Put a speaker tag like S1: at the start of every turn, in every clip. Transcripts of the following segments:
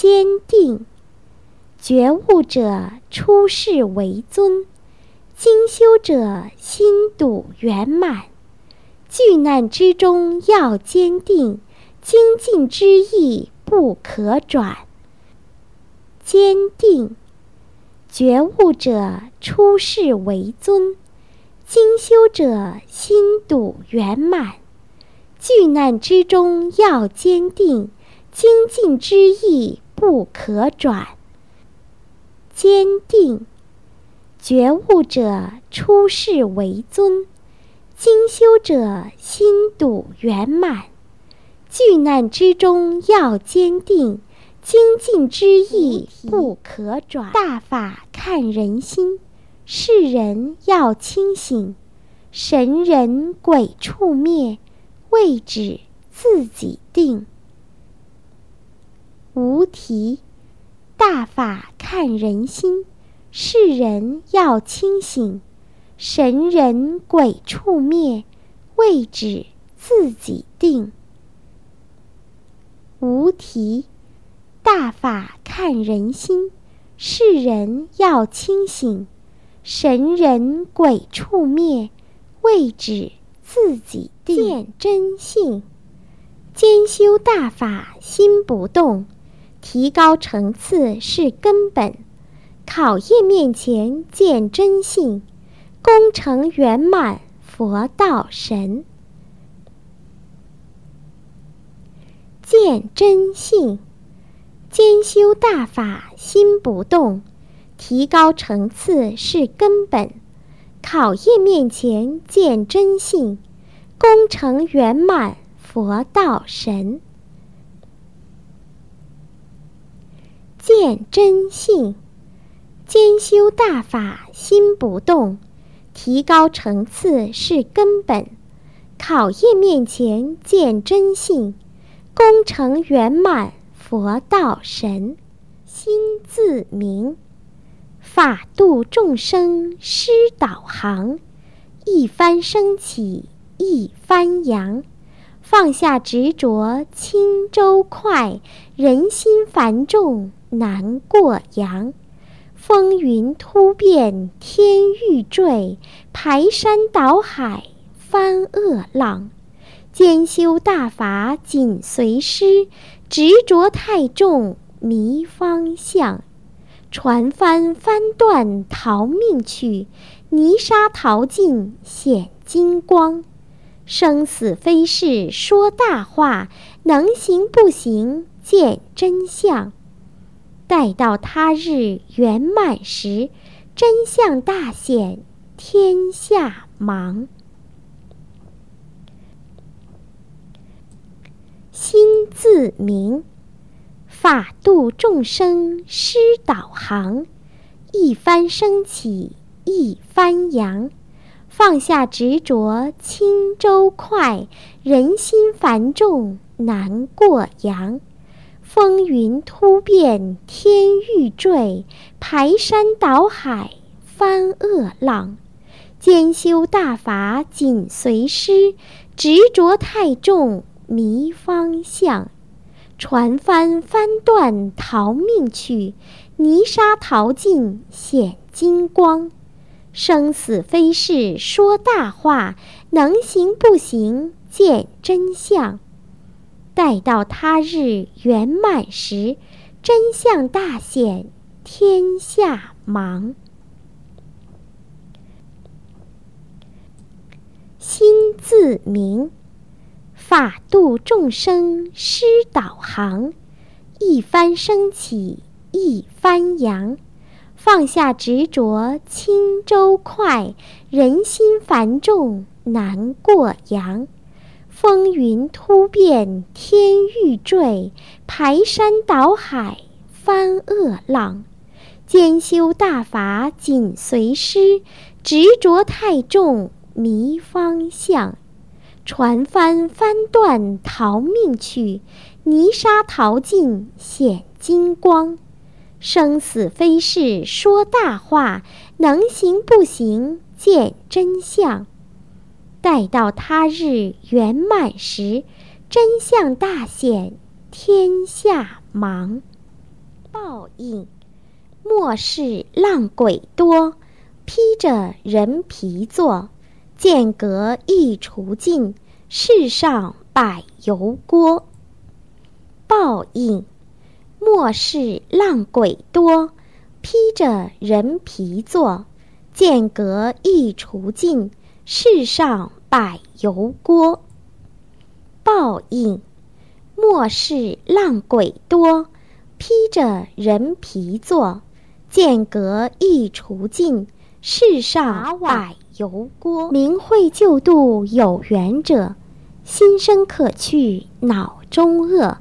S1: 坚定。觉悟者出世为尊，精修者心笃圆满。巨难之中要坚定，精进之意不可转。坚定。觉悟者出世为尊，精修者心笃圆满。巨难之中要坚定，精进之意不可转。坚定，觉悟者出世为尊，精修者心笃圆满。巨难之中要坚定，精进之意不可转。大法看人心，世人要清醒。神人鬼畜灭，位置自己定。无题。大法看人心，世人要清醒。神人鬼畜灭，位止自己定。无题。大法看人心，世人要清醒。神人鬼畜灭，位止自己定。见真性，兼修大法心不动。提高层次是根本，考验面前见真性，功成圆满佛道神。见真性，兼修大法心不动，提高层次是根本，考验面前见真性，功成圆满佛道神。见真性，兼修大法心不动，提高层次是根本。考验面前见真性，功成圆满佛道神。心自明，法度众生施导航，一帆升起一帆扬。放下执着轻舟快，人心繁重。难过洋，风云突变天欲坠，排山倒海翻恶浪。兼修大法紧随师，执着太重迷方向。船帆翻断逃命去，泥沙淘尽显金光。生死非是说大话，能行不行见真相。待到他日圆满时，真相大显，天下茫。心自明，法度众生施导航，一帆升起一帆扬。放下执着轻舟快，人心繁重难过洋。风云突变天欲坠，排山倒海翻恶浪。兼修大法紧随师，执着太重迷方向。船帆翻断逃命去，泥沙淘尽显金光。生死非是说大话，能行不行见真相。待到他日圆满时，真相大显，天下茫。心自明，法度众生施导航，一帆升起一帆扬。放下执着轻舟快，人心繁重难过洋。风云突变天欲坠，排山倒海翻恶浪。兼修大法紧随师，执着太重迷方向。船帆翻断逃命去，泥沙淘尽显金光。生死非是说大话，能行不行见真相。待到他日圆满时，真相大显，天下茫。报应。末世浪鬼多，披着人皮做，剑阁一除尽，世上百油锅。报应。末世浪鬼多，披着人皮做，剑阁一除尽，世上百油锅。报应。末世浪鬼多，披着人皮坐，间隔一除尽，世上百油锅。明慧救度有缘者，心生可去脑中恶。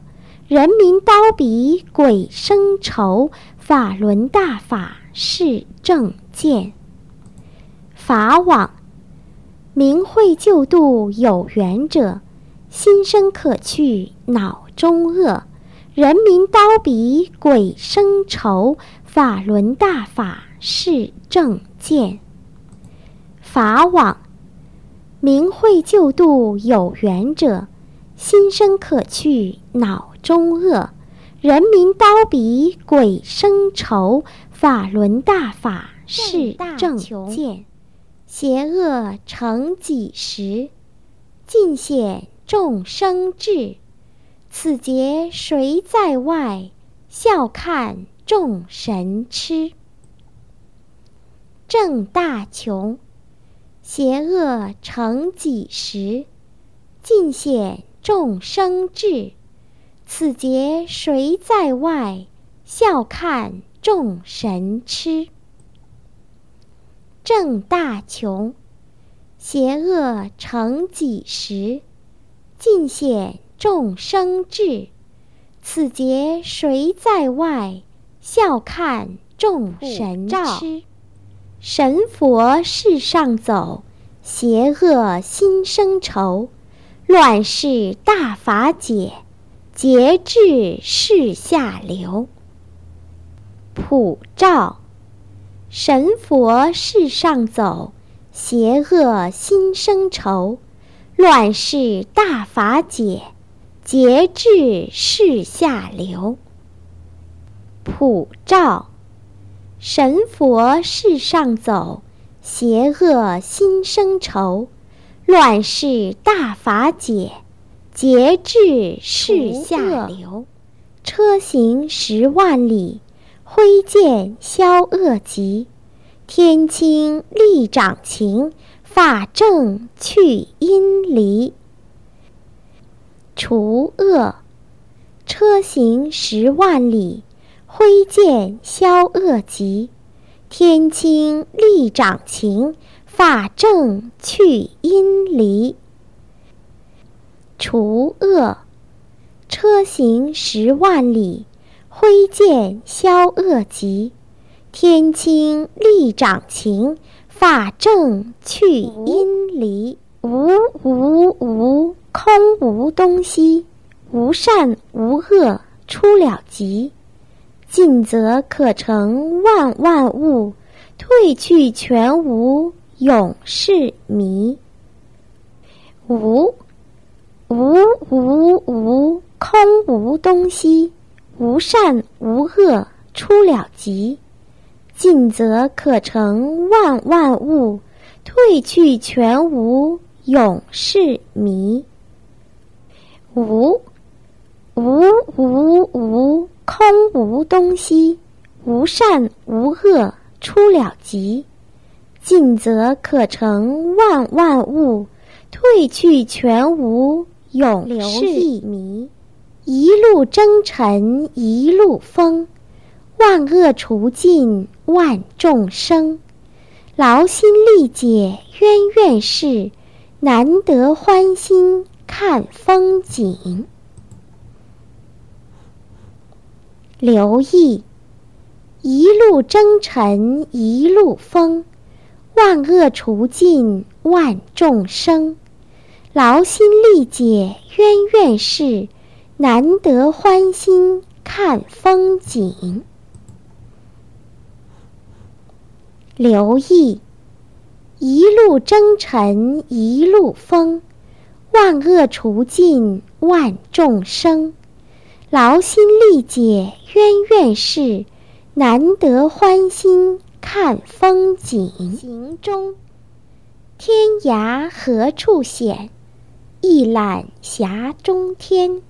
S1: 人民刀笔鬼生愁，法轮大法是正见。法网。明慧救度有缘者。心生可去脑中恶，人民刀笔鬼生愁，法轮大法是正见。法网。明慧救度有缘者，心生可去脑中恶，人民刀笔鬼生愁，法轮大法是正见。邪恶成几时？尽显。众生智，此劫谁在外？笑看众神痴。正大穷，邪恶成几时？尽显众生智，此劫谁在外？笑看众神痴。正大穷，邪恶成几时？尽显众生智，此劫谁在外？笑看众神痴。神佛世上走，邪恶心生愁。乱世大法解，节制世下流。普照。神佛世上走，邪恶心生愁。乱世大法解，节制世下流。普照，神佛世上走，邪恶心生愁。乱世大法解，节制世下流。车行十万里，挥剑消恶疾。天清力掌情。法正去阴离，除恶，车行十万里，挥剑消恶疾。天清力掌情，法正去阴离。除恶，车行十万里，挥剑消恶疾。天清力掌情。法正去阴离，无无无，空无东西，无善无恶，出了极。进则可成万万物，退去全无，永是迷。无无无无，空无东西，无善无恶，出了极。进则可成万万物，退去全无，永是迷。无无无无，空无东西，无善无恶，出了极。进则可成万万物，退去全无，永是迷。一路征尘一路风，万恶除尽。万众生劳心力解冤怨事，难得欢心看风景。留意，一路征尘一路风，万恶除尽万众生劳心力解冤怨事，难得欢心看风景。留意，一路征尘一路风，万恶除尽万众生，劳心力解冤怨事，难得欢心看风景。行中，天涯何处险？一览峡中天。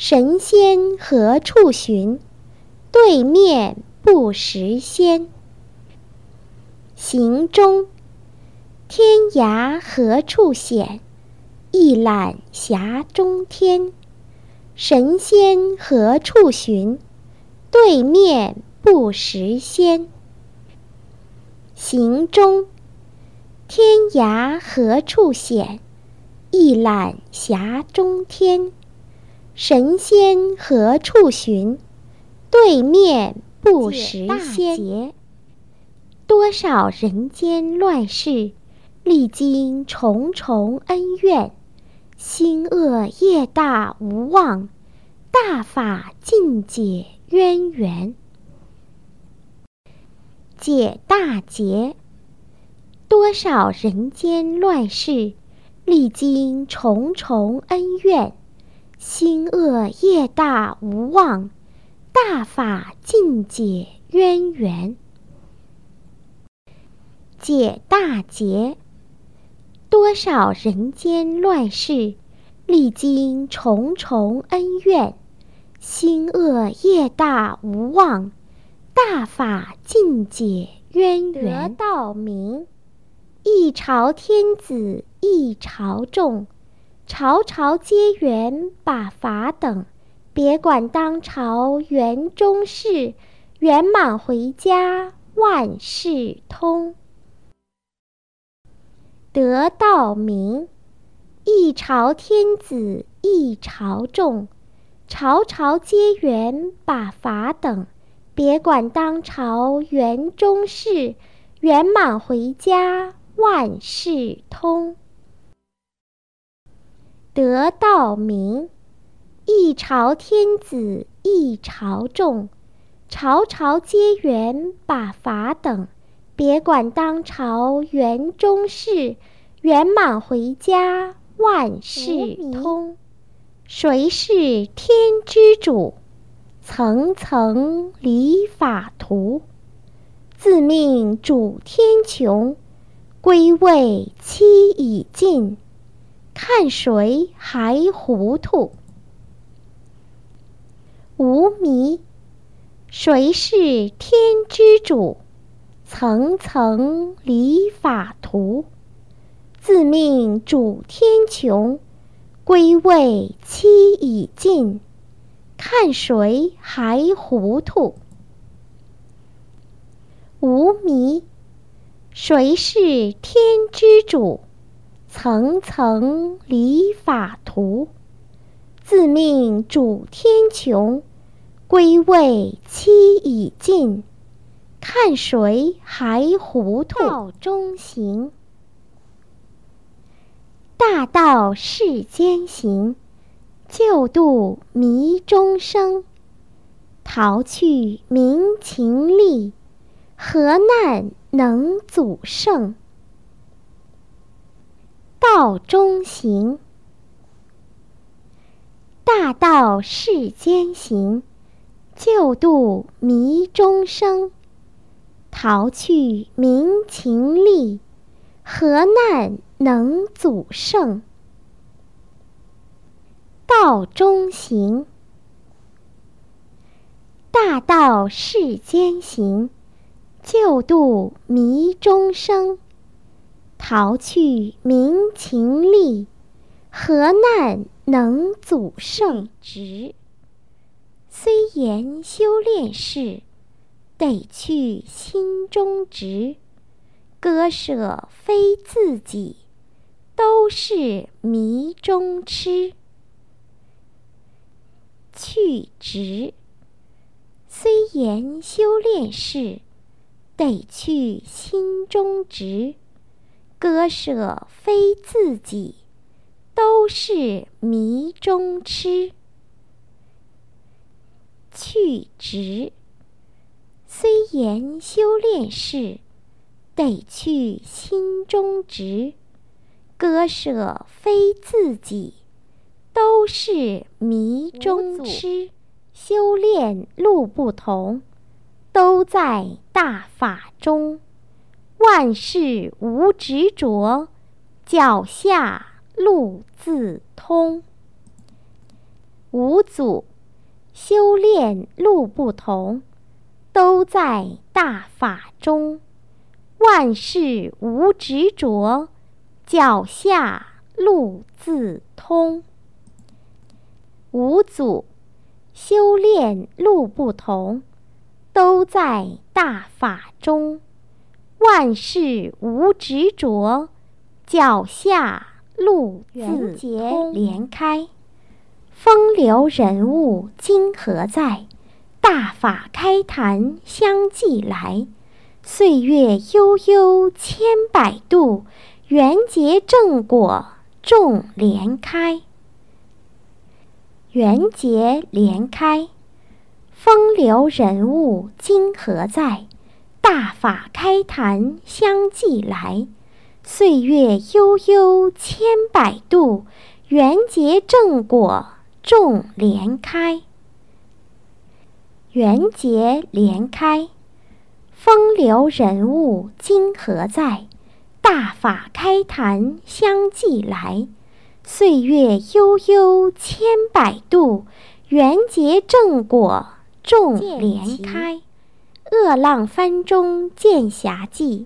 S1: 神仙何处寻？对面不识仙。行中，天涯何处险？一览峡中天。神仙何处寻？对面不识仙。行中，天涯何处险？一览峡中天。神仙何处寻？对面不识仙。多少人间乱世，历经重重恩怨，心恶业大无望，大法尽解渊源。解大结。多少人间乱世，历经重重恩怨，心恶业大无忘，大法尽解渊源。解大劫。多少人间乱世，历经重重恩怨，心恶业大无忘，大法尽解渊源。得道明，一朝天子一朝众，朝朝皆缘把法等。别管当朝圆中事，圆满回家万事通。得道明，一朝天子一朝众，朝朝皆缘把法等。别管当朝圆中事，圆满回家万事通。得道明，一朝天子一朝众，朝朝皆缘把法等。别管当朝圆中事，圆满回家万事通。谁是天之主？层层理法图，自命主天穹，归位期已尽，看谁还糊涂？无迷，谁是天之主？层层理法图，自命主天穹，归位期已尽，看谁还糊涂？无迷，谁是天之主？层层理法图，自命主天穹，归位期已尽。看谁还糊涂？道中行，大道世间行，救度迷中生。逃去明情利，何难能阻胜？道中行，大道世间行，救度迷中生。逃去民情利，何难能阻胜？道中行，大道世间行，救度迷中生。逃去民情利，何难能阻胜？直，虽言修炼事。得去心中直，割舍非自己，都是迷中痴。去直，虽言修炼事，得去心中直，割舍非自己，都是迷中痴。去直。虽言修炼事，得去心中直，割舍非自己，都是迷中痴。修炼路不同，都在大法中。万事无执着，脚下路自通。五祖，修炼路不同，都在大法中。万事无执着，脚下路自通。五祖，修炼路不同，都在大法中。万事无执着，脚下路自通。连开，风流人物今何在？大法开坛相继来。岁月悠悠千百度，缘结正果众莲开。缘结莲开，风流人物今何在？大法开坛相继来，岁月悠悠千百度，缘结正果众莲开。缘结莲开，风流人物今何在？大法开坛相继来，岁月悠悠千百度，缘结正果众莲开。恶浪翻中见霞迹，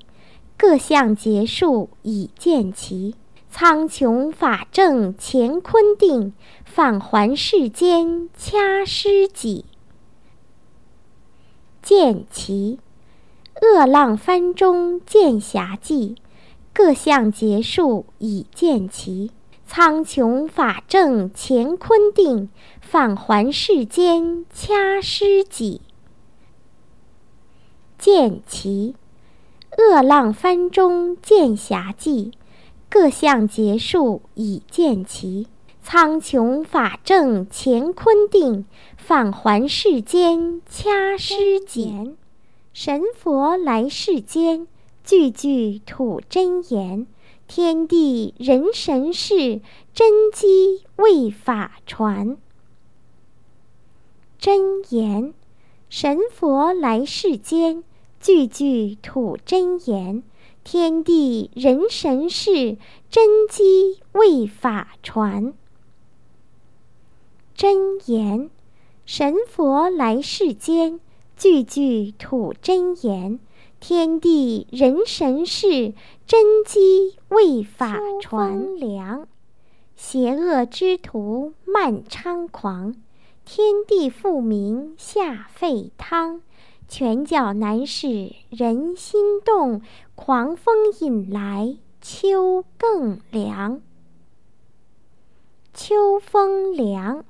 S1: 各项劫数已见齐。苍穹法正乾坤定，返还世间掐尸己。见齐，恶浪翻中见霞迹，各项劫数已见齐。苍穹法正乾坤定，返还世间掐尸己。见奇恶浪翻中见霞迹，各项劫数已见齐。苍穹法正乾坤定，返还世间掐尸己。神佛来世间，句句吐真言。天地人神事，真机为法传。真言，神佛来世间。句句吐真言，天地人神事，真机为法传。真言，神佛来世间，句句吐真言，天地人神事，真机为法传。凉，邪恶之徒漫猖狂，天地复明下沸汤。拳脚难使人心动，狂风引来秋更凉。秋风凉，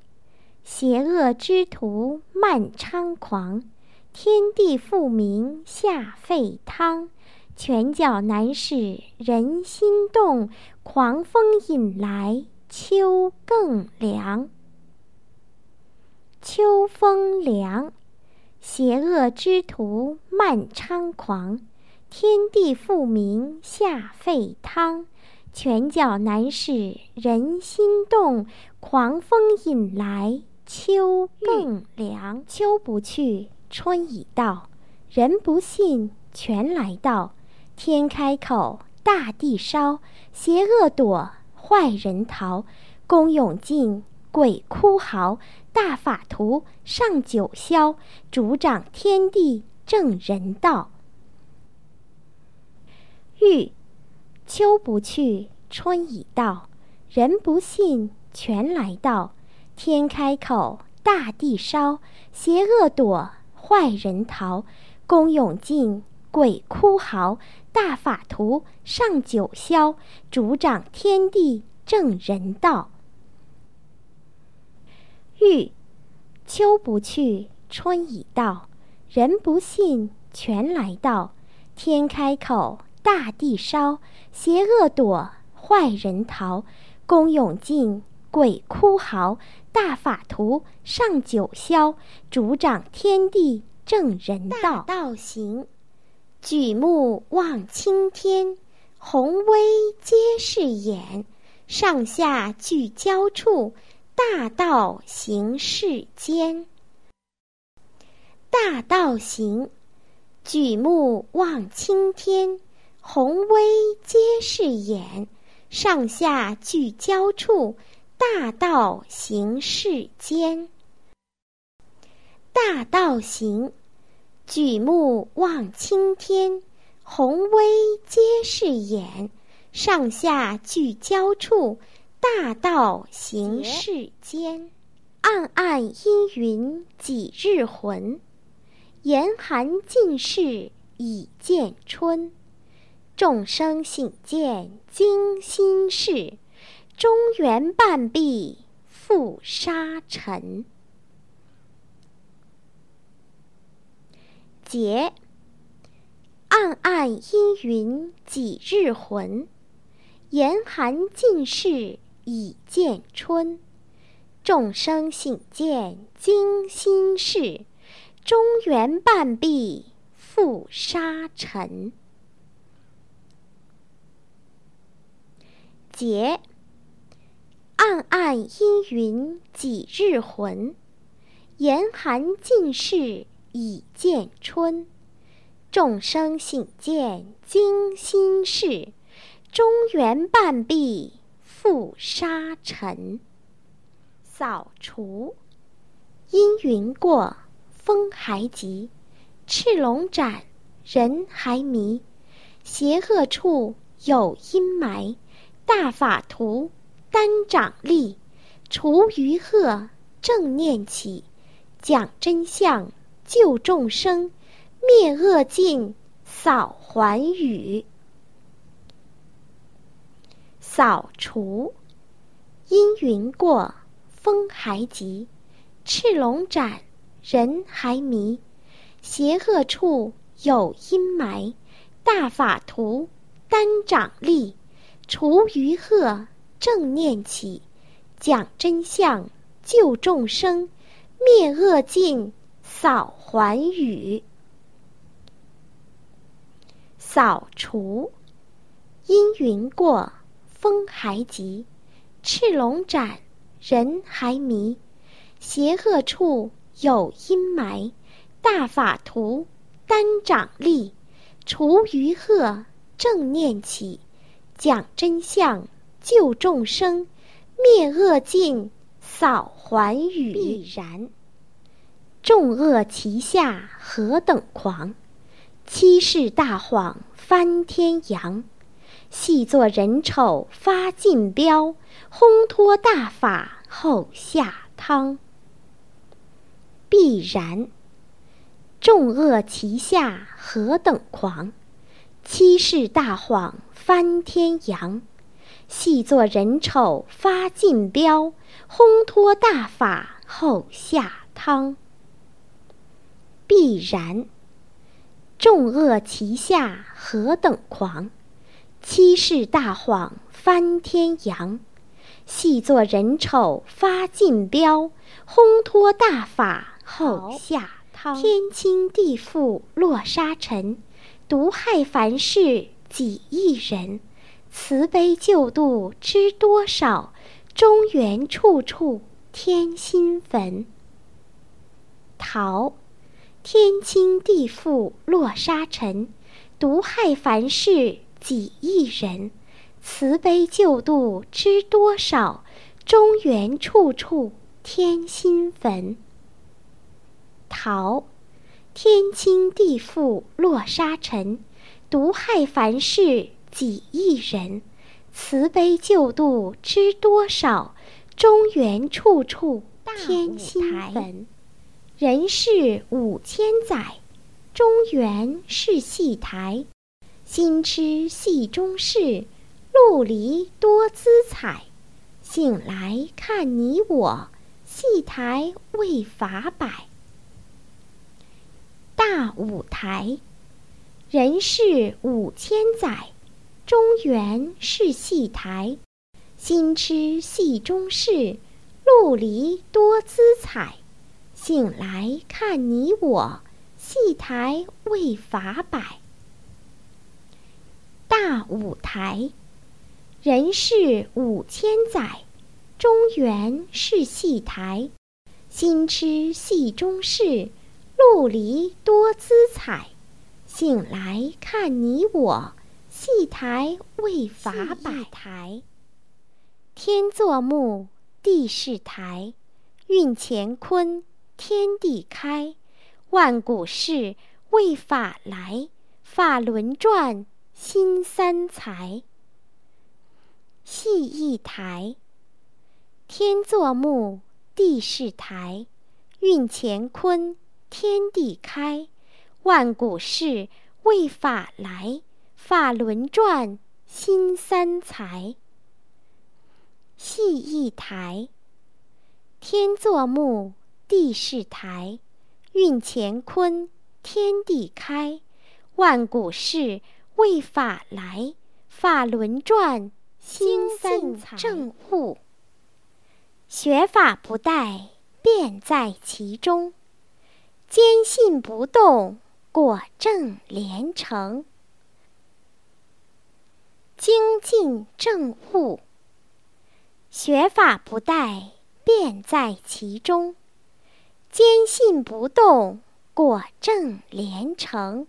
S1: 邪恶之徒漫猖狂，天地复明下沸汤。拳脚难使人心动，狂风引来秋更凉。秋风凉。邪恶之徒漫猖狂，天地复明下沸汤。拳脚难使人心动，狂风引来秋更凉。秋不去，春已到，人不信，全来到。天开口，大地烧，邪恶躲，坏人逃。功勇尽，鬼哭嚎。大法图上九霄，主掌天地正人道。欲秋不去，春已到，人不信，全来到。天开口，大地烧，邪恶躲，坏人逃。功勇尽，鬼哭嚎。大法图上九霄，主掌天地正人道。欲秋不去，春已到，人不信，全来到。天开口，大地烧，邪恶躲，坏人逃。功勇尽，鬼哭嚎。大法图上九霄，主掌天地正人道。道行，举目望青天，宏威皆是眼。上下聚焦处。大道行世间。大道行，举目望青天，宏威皆是眼，上下俱交处，大道行世间。大道行，举目望青天，宏威皆是眼，上下俱交处，大道行世间。暗暗阴云几日魂？严寒尽世已见春，众生醒见惊心事，中原半壁覆沙尘。节，暗暗阴云几日魂？严寒尽世已见春，众生醒见惊心事。中原半壁覆沙尘。节，暗暗阴云几日魂？严寒尽世已见春，众生醒见惊心事。中原半壁覆沙尘。扫除，阴云过。风还急，赤龙斩，人还迷。邪恶处有阴霾，大法图单掌力，除余鹤，正念起，讲真相，救众生，灭恶尽，扫寰宇。扫除，阴云过，风还急，赤龙斩。人还迷，邪恶处有阴霾，大法图单掌力，除余鹤正念起，讲真相救众生，灭恶尽扫寰宇。扫除，阴云过，风还急，赤龙斩，人还迷，邪恶处。有阴霾，大法图单掌立，除余恶正念起，讲真相救众生，灭恶尽扫寰宇。必然，众恶齐下何等狂，欺世大谎翻天扬，戏作人丑发尽彪，烘托大法后下汤。必然，众恶齐下何等狂，欺世大谎翻天扬，戏作人丑发尽彪，烘托大法后下汤。必然，众恶齐下何等狂，欺世大谎翻天扬，戏作人丑发尽彪，烘托大法。后下汤，天清地覆落沙尘，毒害凡世几亿人，慈悲救度知多少？中原处处添新坟。逃，天清地覆落沙尘，毒害凡世几亿人，慈悲救度知多少？中原处处添新坟。逃，天清地覆落沙尘，毒害凡世几亿人，慈悲救度知多少？中原处处添新坟。人世五千载，中原是戏台。心痴戏中事，陆离多姿彩。醒来看你我，戏台未法摆。大舞台，人世五千载，中原是戏台。心痴戏中事，陆离多姿彩。醒来看你我，戏台未法摆。大舞台，人世五千载，中原是戏台，新吃戏中事，陆离多姿彩。醒来看你我，戏台未法摆。天作幕，地是台，运乾坤，天地开。万古事，为法来，法轮转，新三才。戏一台，天作幕，地是台，运乾坤，天地开。万古事，为法来，法轮转，新三才。戏一台，天作幕，地是台，运乾坤，天地开。万古事，为法来，法轮转。心三正悟，学法不殆，便在其中；坚信不动，果证连成。精进正悟，学法不殆，便在其中；坚信不动，果证连成。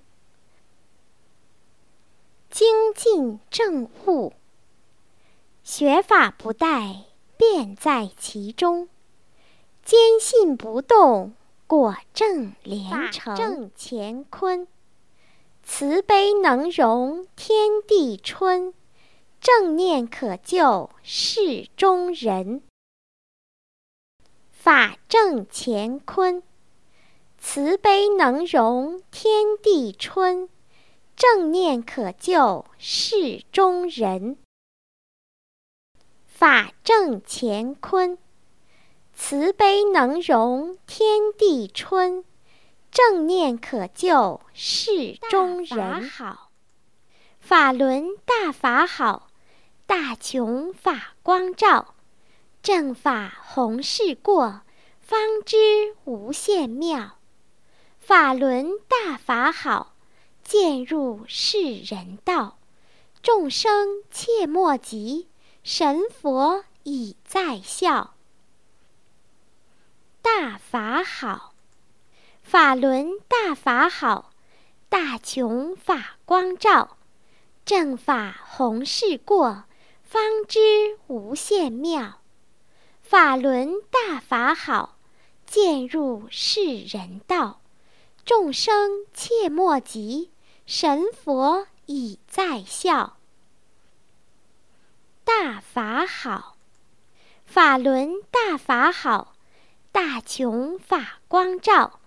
S1: 精进正悟。学法不殆，便在其中；坚信不动，果正连成。正乾坤，慈悲能容天地春，正念可救世中人。法正乾坤，慈悲能容天地春，正念可救世中人。法正乾坤，慈悲能容天地春，正念可救世中人。好，法轮大法好，大穷法光照，正法弘誓过，方知无限妙。法轮大法好，渐入世人道，众生切莫急。神佛已在笑，大法好，法轮大法好，大穷法光照，正法弘誓过，方知无限妙。法轮大法好，渐入世人道，众生切莫急，神佛已在笑。大法好，法轮大法好，大穷法光照，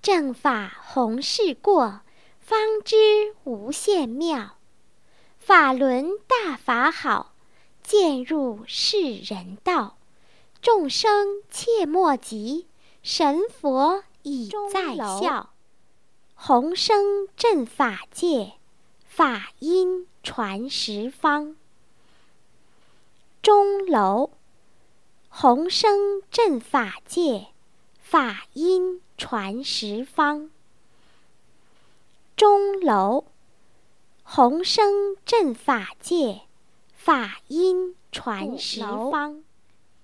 S1: 正法弘誓过，方知无限妙。法轮大法好，渐入世人道，众生切莫急，神佛已在笑。弘声正法界，法音传十方。钟楼，洪声震法界，法音传十方。钟楼，洪声震法界，法音传十方。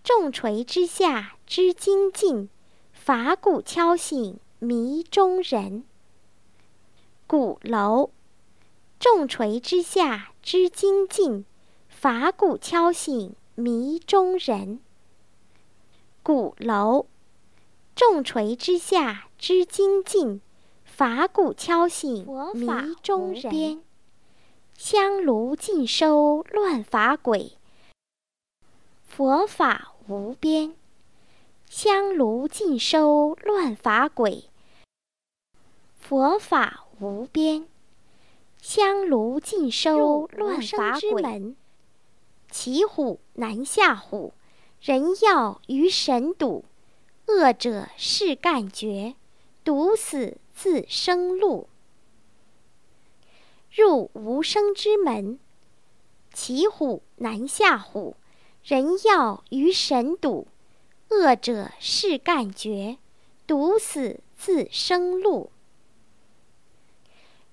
S1: 重锤之下知精进，法鼓敲醒迷中人。鼓楼，重锤之下知精进。法鼓敲醒迷中人，鼓楼，重锤之下知精进。法鼓敲醒迷中人，香炉尽收乱法鬼。佛法无边，香炉尽收乱法鬼。佛法无边，香炉尽收乱法鬼。骑虎难下虎，人要与神赌。恶者是干绝，毒死自生路。入无声之门，骑虎难下虎，人要与神赌。恶者是干绝，毒死自生路。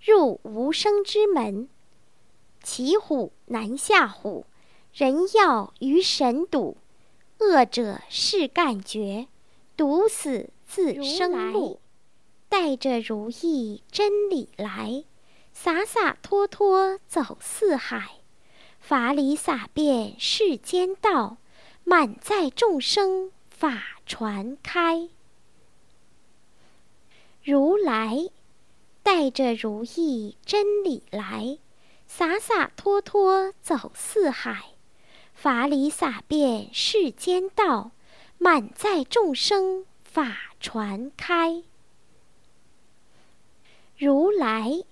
S1: 入无声之门，骑虎难下虎。人要与神赌，恶者是干绝，毒死自生路。带着如意真理来，洒洒脱脱走四海，法理洒遍世间道，满载众生法传开。如来带着如意真理来，洒洒脱脱走四海，法理洒遍世间道，满载众生法传开。如来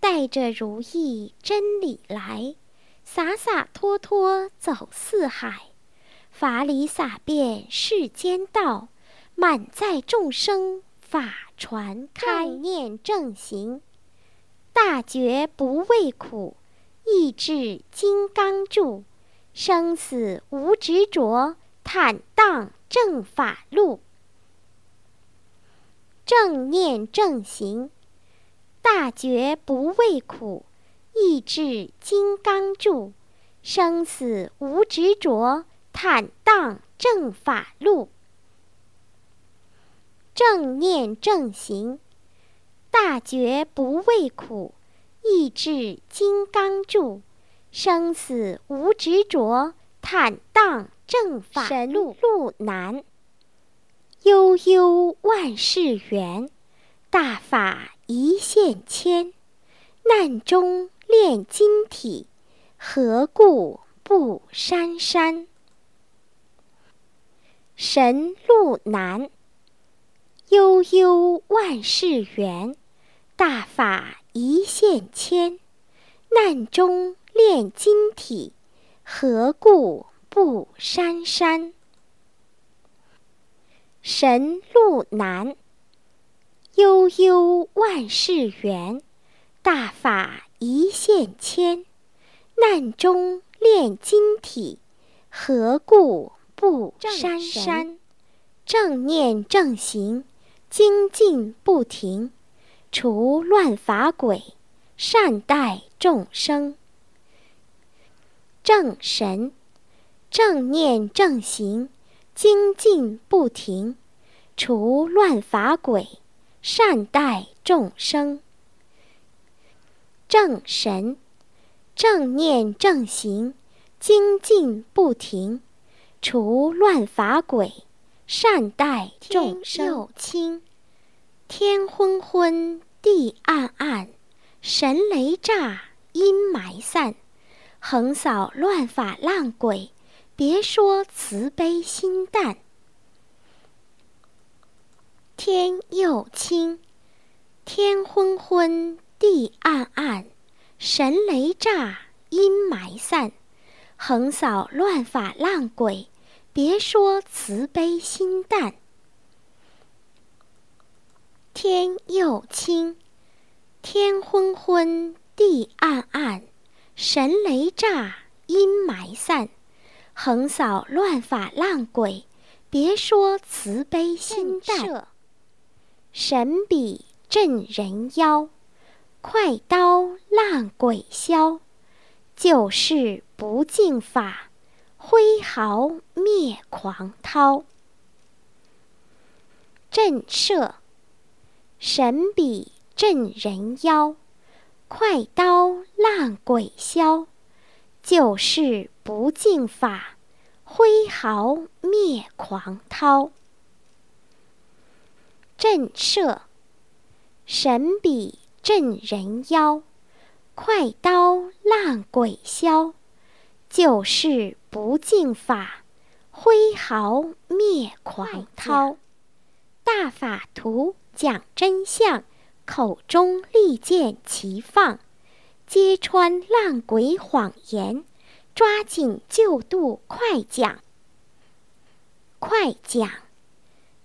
S1: 带着如意真理来，洒洒脱脱走四海，法理洒遍世间道，满载众生。法传开，念正行，大觉不畏苦，意志金刚住，生死无执着，坦荡正法路。正念正行，大觉不畏苦，意志金刚住，生死无执着，坦荡正法路。正念正行，大觉不畏苦，意志金刚住，生死无执着，坦荡正法路。路难，悠悠万事圆，大法一线牵。难中炼金体，何故不姗姗？神路难。悠悠万事圆，大法一线牵。难中炼金体，何故不珊珊？神路难。悠悠万事圆，大法一线牵。难中炼金体，何故不珊珊？正念正行。精进不停，除乱法鬼，善待众生。正神，正念正行，精进不停，除乱法鬼，善待众生。正神，正念正行，精进不停，除乱法鬼。善待众生。天又清，天昏昏，地暗暗，神雷炸，阴霾散，横扫乱法浪鬼，别说慈悲心淡。天又清，天昏昏，地暗暗，神雷炸，阴霾散，横扫乱法浪鬼。别说慈悲心淡，天又清，天昏昏，地暗暗，神雷炸，阴霾散，横扫乱法浪鬼。别说慈悲心淡，神笔镇人妖，快刀浪鬼消，救世不敬法。挥毫灭狂涛，震慑神笔震人妖，快刀烂鬼消，救世不敬法，挥毫灭狂涛。震慑神笔震人妖，快刀烂鬼消。就是不敬法，挥毫灭狂涛。大法图讲真相，口中利剑齐放，揭穿烂鬼谎言，抓紧救度快讲。快讲！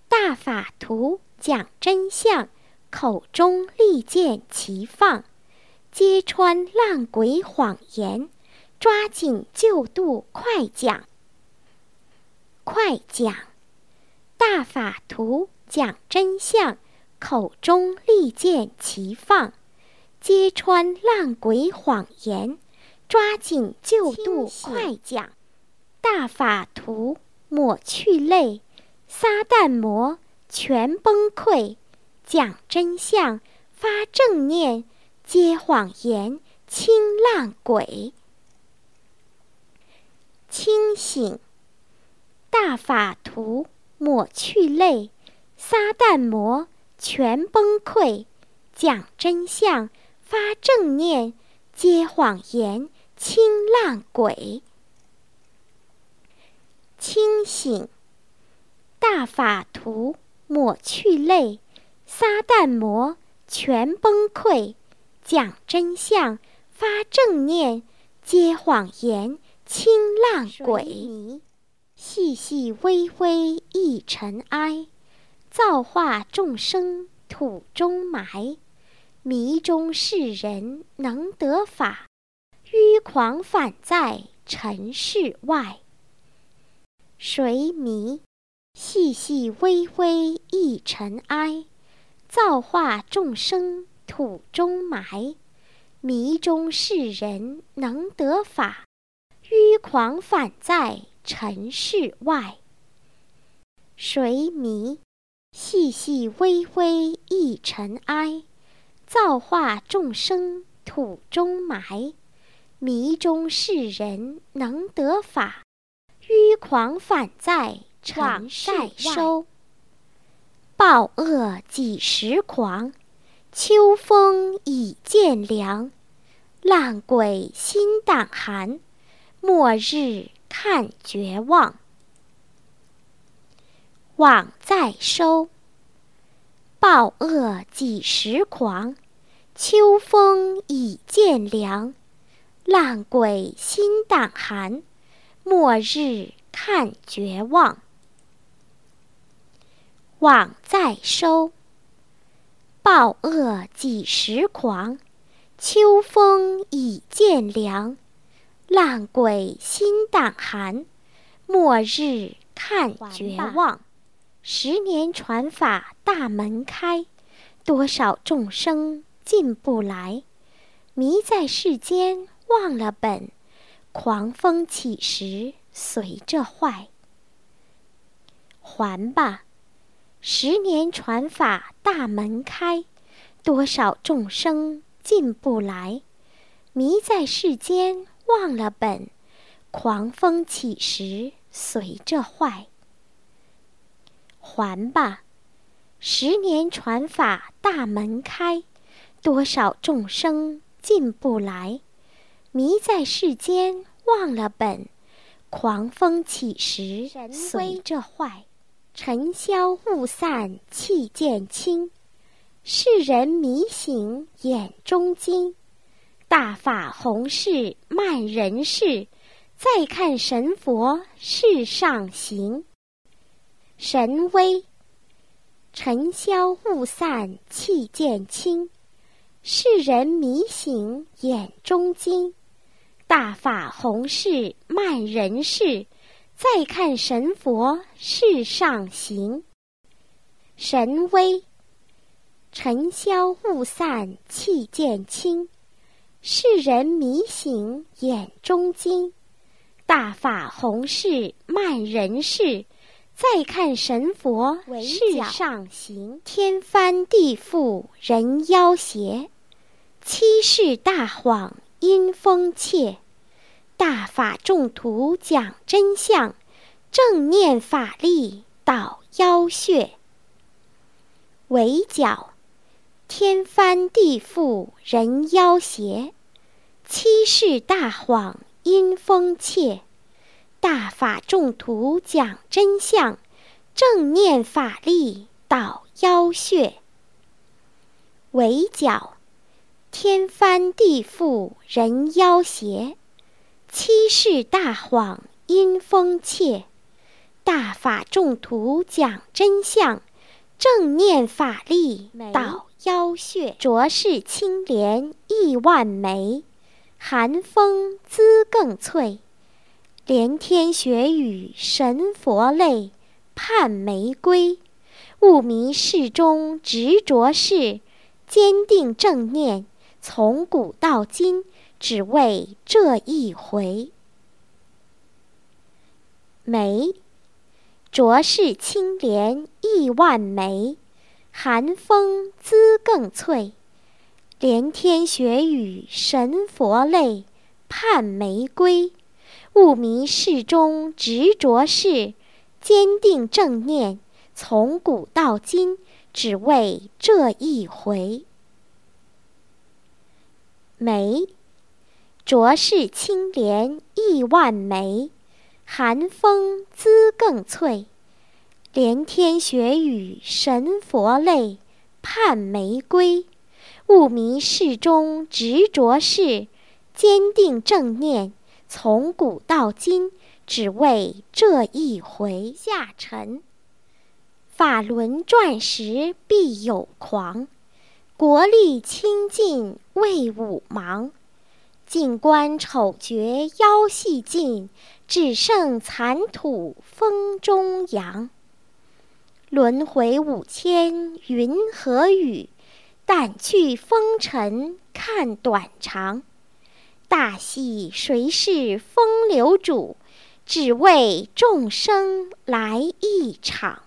S1: 大法图讲真相，口中利剑齐放，揭穿烂鬼谎言。抓紧救度，快讲！快讲！大法图讲真相，口中利剑齐放，揭穿烂鬼谎言。抓紧救度，快讲！大法图抹去泪，撒旦魔全崩溃。讲真相，发正念，揭谎言，清烂鬼。清醒，大法图抹去泪，撒旦魔全崩溃。讲真相，发正念，揭谎言，清烂鬼。清醒，大法图抹去泪。撒旦魔全崩溃，讲真相，发正念，揭谎言，清浪鬼。细细微微一尘埃，造化众生土中埋。迷中世人能得法，迂狂反在尘世外。谁迷？细细微微一尘埃。造化众生土中埋，迷中世人能得法，迂狂反在尘世外。谁迷？细细微微一尘埃。造化众生土中埋，迷中世人能得法，迂狂反在尘世外。暴恶几时狂？秋风已渐凉。烂鬼心胆寒，末日看绝望。网在收。暴恶几时狂？秋风已渐凉。烂鬼心胆寒，末日看绝望。网在收，暴恶几时狂？秋风已渐凉。烂鬼心胆寒，末日看绝望。十年传法大门开，多少众生进不来。迷在世间忘了本，狂风起时随着坏。还吧。十年传法大门开，多少众生进不来。迷在世间忘了本，狂风起时随着坏。还吧！十年传法大门开，多少众生进不来。迷在世间忘了本，狂风起时随着坏。尘消雾散气渐清，世人迷醒眼中金。大法弘誓慢人事，再看神佛世上行。神威，尘消雾散气渐清，世人迷醒眼中金。大法弘誓慢人事。再看神佛世上行，神威，尘消雾散气渐清，世人迷醒眼中金。大法弘誓慢人世，再看神佛世上行。天翻地覆人妖邪，七世大谎阴风切。大法众徒讲真相，正念法力导妖穴。围剿，天翻地覆人妖邪，七世大谎阴风切。大法众徒讲真相，正念法力导妖穴。围剿，天翻地覆人妖邪。七世大谎阴风切，大法众徒讲真相，正念法力导妖穴。浊世青莲亿万枚，寒风姿更翠。连天雪雨神佛泪，盼玫瑰。悟迷世中执着事，坚定正念，从古到今。只为这一回。梅，浊世清莲亿万枚，寒风姿更翠。连天雪雨神佛泪，盼玫归。悟迷世中执着事，坚定正念，从古到今，只为这一回。梅，浊世清莲意万枚，寒风姿更翠。连天雪雨神佛泪，盼玫归。悟迷世中执着事，坚定正念，从古到今，只为这一回。下沉，法轮转时必有狂，国力清尽为武忙。静观丑绝妖细尽，只剩残土风中扬。轮回五千云和雨。掸去风尘看短长，大喜谁是风流主？只为众生来一场。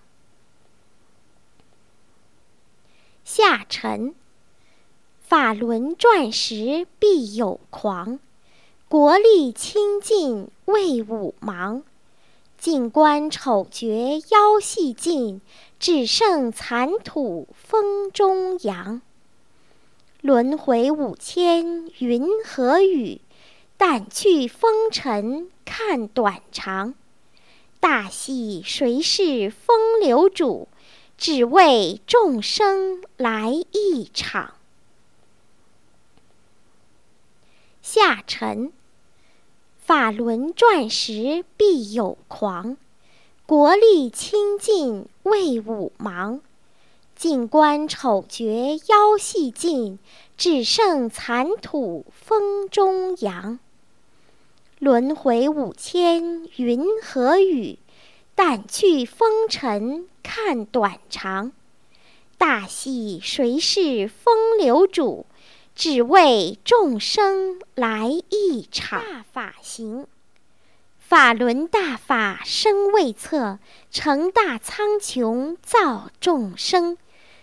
S1: 下沉，法轮转时必有狂，国力倾尽为武忙。静观丑绝腰细尽，只剩残土风中扬。轮回五千云和雨，掸去风尘看短长。大戏谁是风流主？只为众生来一场。下沉，法轮转时必有狂，国力倾尽为武忙。静观丑绝腰细尽，只剩残土风中扬。轮回五千云和雨，掸去风尘看短长。大戏谁是风流主？只为众生来一场。大法行，法轮大法身未测，成大苍穹造众生。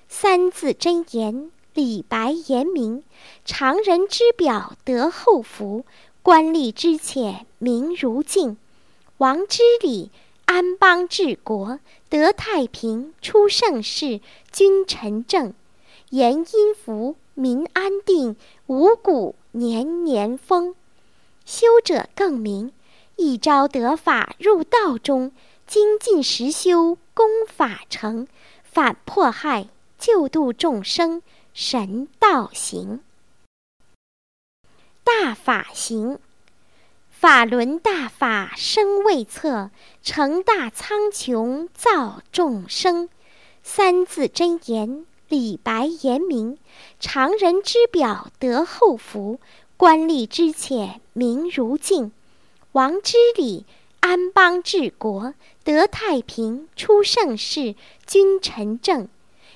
S1: 三字真言，李白言明：常人之表得厚福，官吏之浅名如镜。王之礼，安邦治国，得太平，出盛世，君臣正。言阴福，民安定，五谷年年丰。修者更明：一朝得法入道中，精进实修，功法成，反迫害。救度众生，神道行，大法行，法轮大法身未测，成大苍穹造众生。三字真言，李白言明：常人之表得厚福，官吏之浅名如镜。王之礼，安邦治国，得太平，出盛世，君臣正。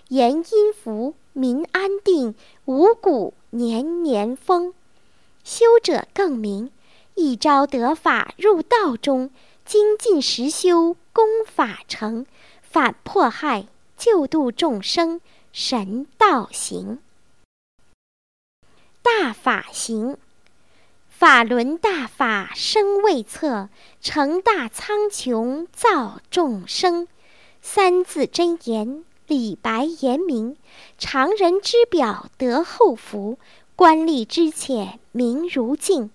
S1: 言阴福，民安定，五谷年年丰。修者更明：一朝得法入道中，精进实修，功法成，反迫害，救度众生，神道行。大法行，法轮大法生未测，成大苍穹造众生。三字真言。李白言明：常人之表得厚福，官吏之浅名如镜。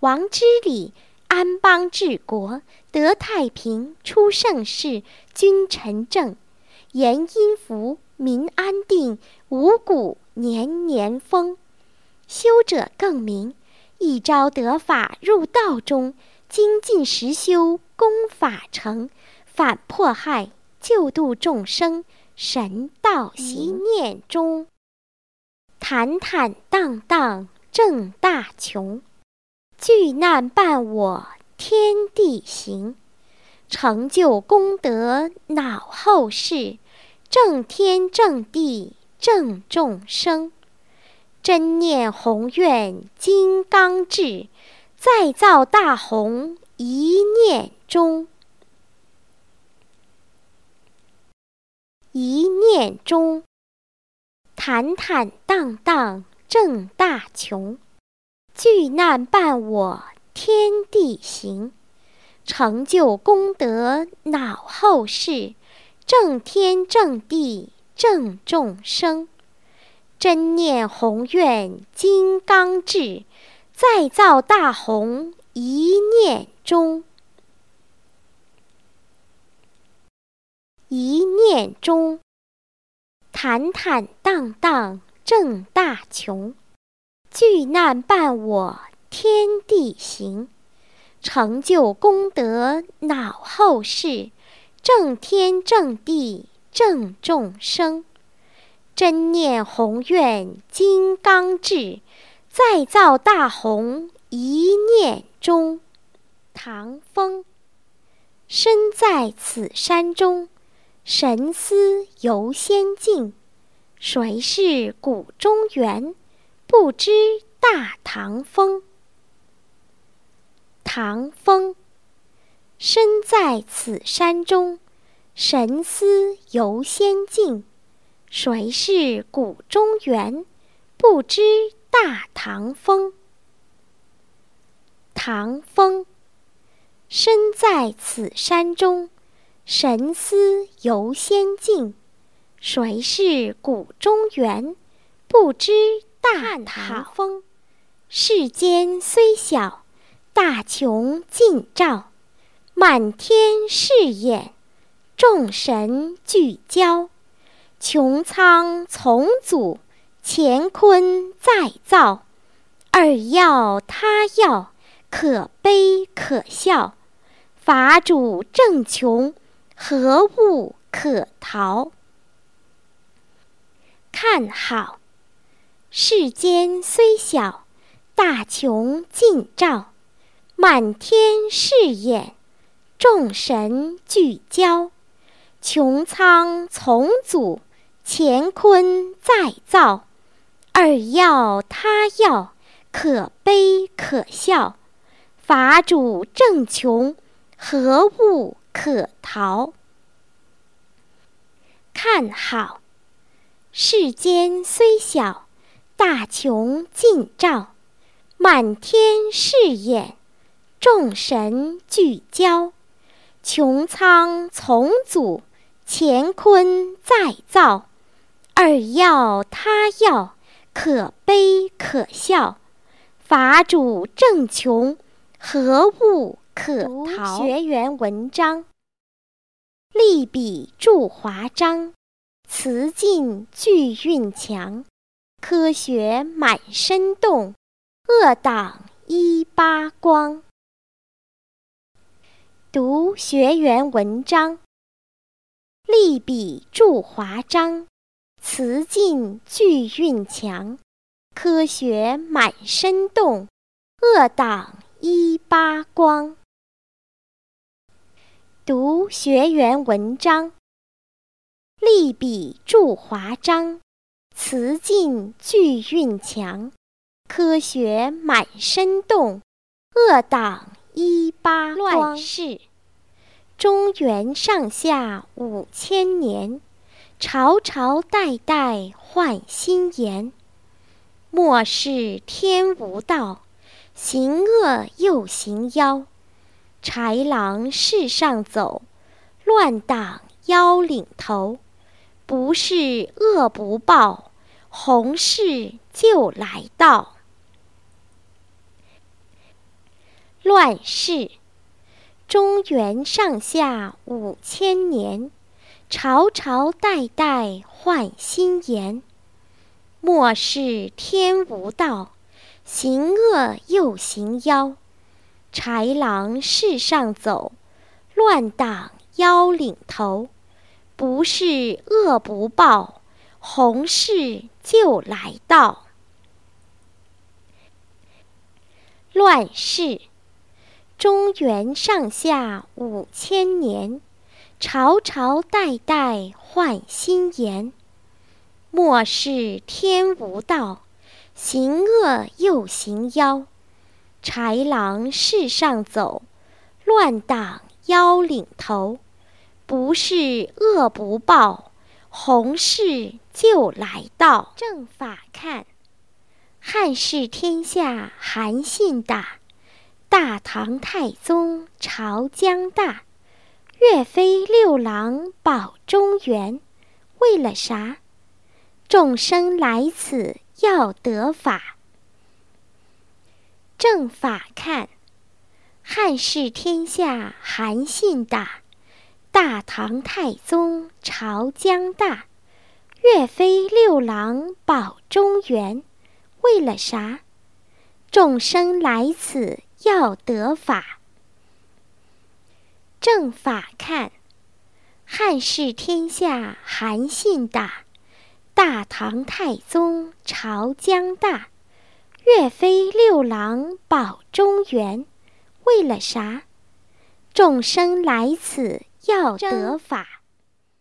S1: 王之礼，安邦治国，得太平，出盛世，君臣正。言音福，民安定，五谷年年丰。修者更明：一朝得法入道中，精进实修，功法成，反迫害，救度众生。神道习念中，坦坦荡荡正大穷，巨难伴我天地行，成就功德脑后世，正天正地正众生，真念宏愿金刚智，再造大宏一念中。一念中。坦坦荡荡正大穷，巨难伴我天地行。成就功德恼后世，正天正地正众生。真念宏愿金刚智，再造大宏一念中。一念中。坦坦荡荡正大穷，巨难伴我天地行。成就功德恼后世，正天正地正众生。真念宏愿金刚智，再造大宏一念中。唐风，身在此山中。神思游仙境，谁是谷中原？不知大唐风。唐风，身在此山中，神思游仙境，谁是谷中原？不知大唐风。唐风，身在此山中。神思游仙境，谁是谷中原？不知大唐风。世间虽小，大穷尽照，满天是眼，众神聚焦。穹苍重组，乾坤再造。二要他要，可悲可笑。法主正穷。何物可逃？看好，世间虽小，大穷尽照，满天是眼，众神聚焦。穹苍从祖，乾坤再造。二要他要，可悲可笑。法主正穷，何物？可逃？看好，世间虽小，大穷尽照，满天是眼，众神聚焦。穹苍从祖，乾坤再造。二要他要，可悲可笑。法主正穷，何物？可逃学员文章，立笔著华章，词劲句韵强，科学满身动，恶党一八光。读学员文章，力笔著华章，词尽句韵强，科学满身动，恶党一八光。读学员文章，力笔著华章，词尽句韵强，科学满身动，恶党一八乱世。中原上下五千年，朝朝代代换新颜。末世天无道，行恶又行妖。豺狼世上走，乱党妖领头。不是恶不报，红事就来到。乱世，中原上下五千年，朝朝代代换新颜。末世天无道，行恶又行妖。豺狼世上走，乱党妖领头。不是恶不报，红事就来到。乱世，中原上下五千年，朝朝代代换新颜。末世天无道，行恶又行妖。豺狼世上走，乱党妖领头。不是恶不报，红事就来到。正法看，汉室天下韩信大，大唐太宗朝江大，岳飞六郎保中原，为了啥？众生来此要得法。正法看，汉室天下韩信大。大唐太宗朝江大，岳飞六郎保中原，为了啥？众生来此要得法。正法看，汉室天下韩信大，大唐太宗朝江大，岳飞六郎保中原，为了啥？众生来此。要得法，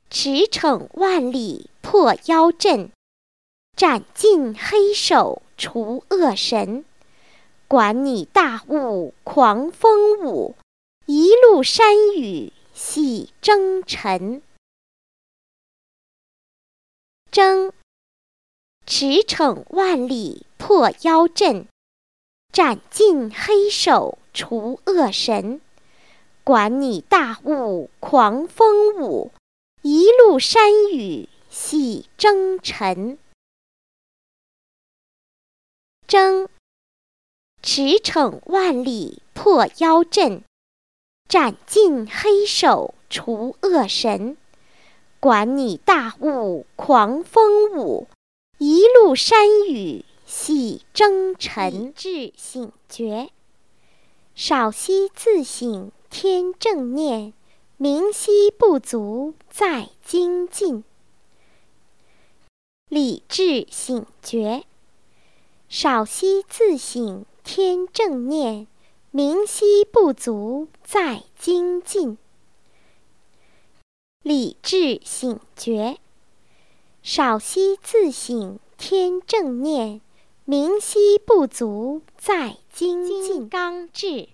S1: 驰骋万里破妖阵，斩尽黑手除恶神。管你大雾狂风舞，一路山雨洗征尘。征，驰骋万里破妖阵，斩尽黑手除恶神。管你大雾狂风舞，一路山雨洗征尘。征，驰骋万里破妖阵，斩尽黑手除恶神。管你大雾狂风舞，一路山雨洗征尘。智醒觉，少息自省。天正念，明晰不足在精进；理智醒觉，少息自省。天正念，明晰不足在精进；理智醒觉，少息自省。天正念，明晰不足在精进。刚智。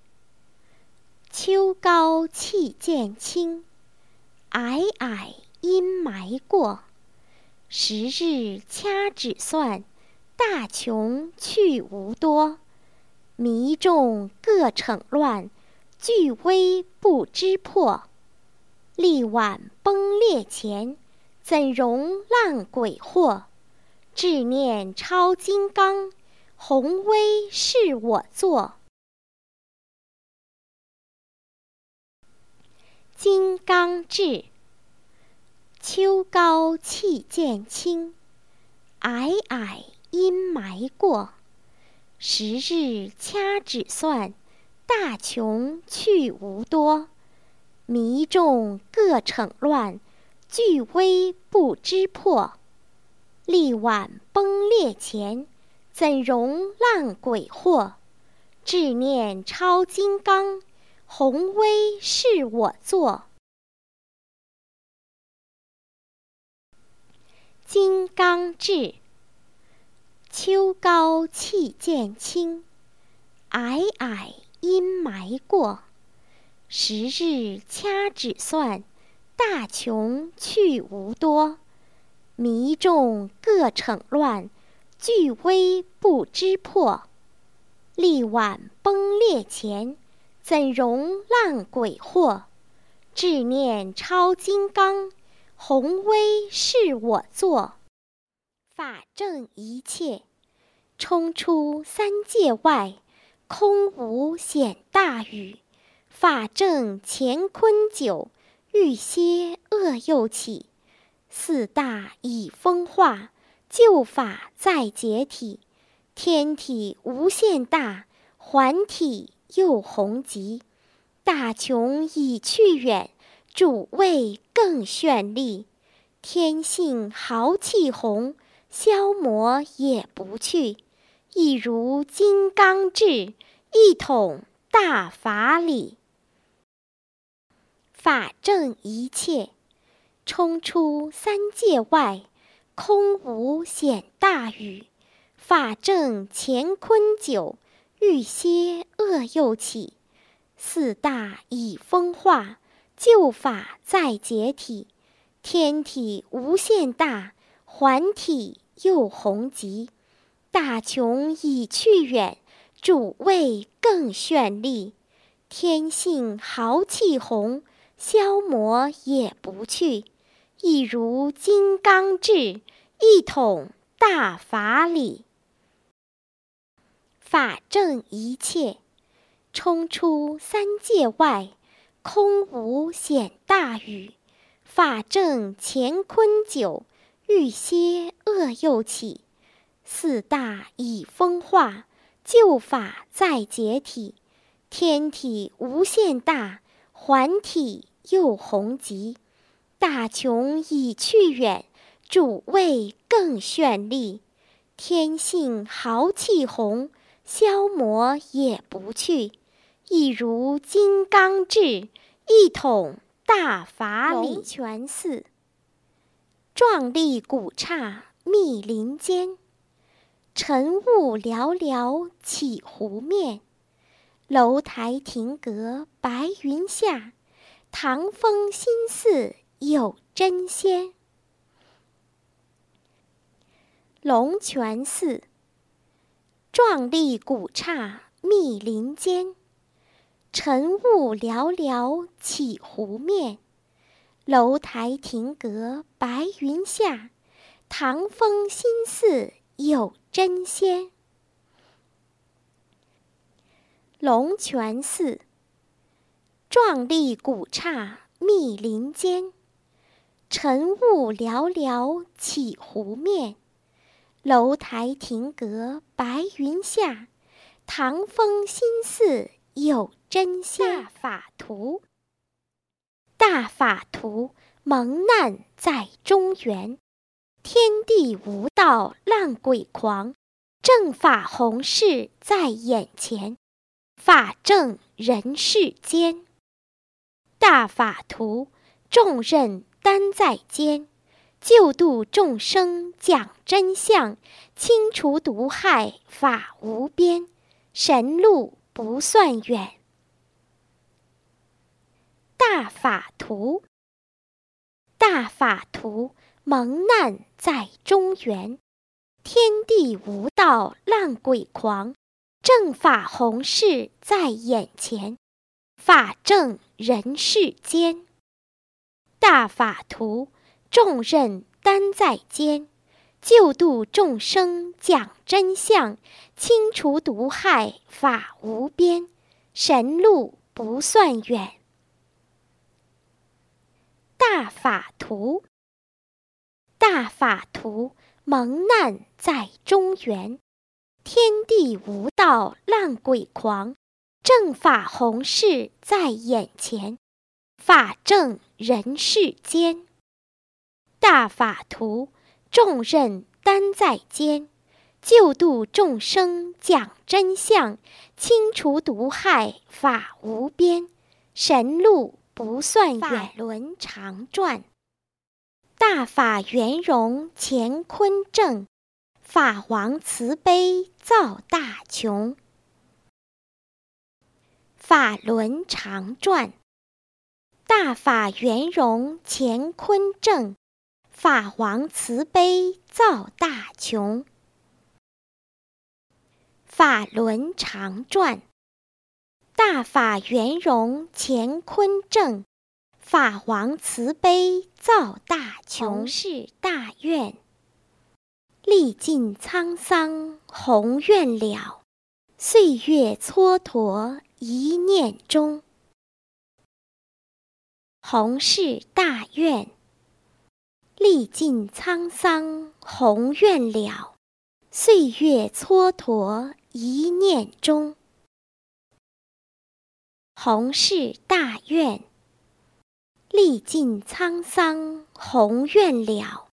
S1: 秋高气渐清，霭霭阴霾过。时日掐指算，大穷去无多。迷众各逞乱，聚微不知破。力挽崩裂前，怎容浪鬼惑？志念超金刚，宏威是我作。金刚智，秋高气渐清，霭霭阴霾过。时日掐指算，大穷去无多。迷众各逞乱，聚微不知破。力挽崩裂前，怎容浪鬼惑？志念超金刚。宏威是我作，金刚智。秋高气渐清，霭霭阴霾过。时日掐指算，大穷去无多。迷众各逞乱，聚微不知破。力挽崩裂前。怎容浪鬼惑？志念超金刚，宏威是我作。法正一切，冲出三界外，空无显大宇。法正乾坤久，欲歇恶又起。四大已风化，旧法再解体。天体无限大，还体。又宏极，大穷已去远，主位更绚丽。天性豪气宏，消磨也不去。一如金刚智，一统大法理。法正一切，冲出三界外，空无显大宇。法正乾坤久。欲歇恶又起，四大已风化，旧法再解体。天体无限大，环体又宏极。大穷已去远，主位更绚丽。天性豪气宏，消磨也不去。一如金刚智，一统大法理。法正一切，冲出三界外，空无显大宇。法正乾坤久，欲歇恶又起。四大已风化，旧法再解体。天体无限大，环体又宏极。大穷已去远，主谓更绚丽。天性豪气宏，消磨也不去。一如金刚智，一统大法理。龙泉寺，壮丽古刹密林间。晨雾寥寥起湖面，楼台亭阁白云下，唐风新寺有真仙。龙泉寺，壮丽古刹密林间，晨雾寥寥起湖面，楼台亭阁白云下，唐风新寺有。真仙，龙泉寺，壮丽古刹密林间，晨雾寥寥起湖面，楼台亭阁白云下，唐风新寺有真仙。大法图，大法图，蒙难在中原。天地无道浪鬼狂，正法弘誓在眼前，法正人世间。大法图，重任担在肩，救度众生讲真相，清除毒害法无边，神路不算远。大法图，大法图。蒙难在中原，天地无道浪鬼狂，正法弘誓在眼前，法正人世间。大法图，重任担在肩，救度众生讲真相，清除毒害法无边，神路不算远。大法图。大法图，蒙难在中原，天地无道浪鬼狂，正法弘誓在眼前，法正人世间。大法图，重任担在肩，救度众生讲真相，清除毒害法无边，神路不算远。法轮常转。大法圆融乾坤正，法王慈悲造大穷。法轮常转，大法圆融乾坤正，法王慈悲造大穷。法轮常转，大法圆融乾坤正。法王慈悲造大穷是大愿，历尽沧桑宏愿了，岁月蹉跎一念中。宏世大愿，历尽沧桑宏愿了，岁月蹉跎一念中。宏世大愿。历尽沧桑宏愿了，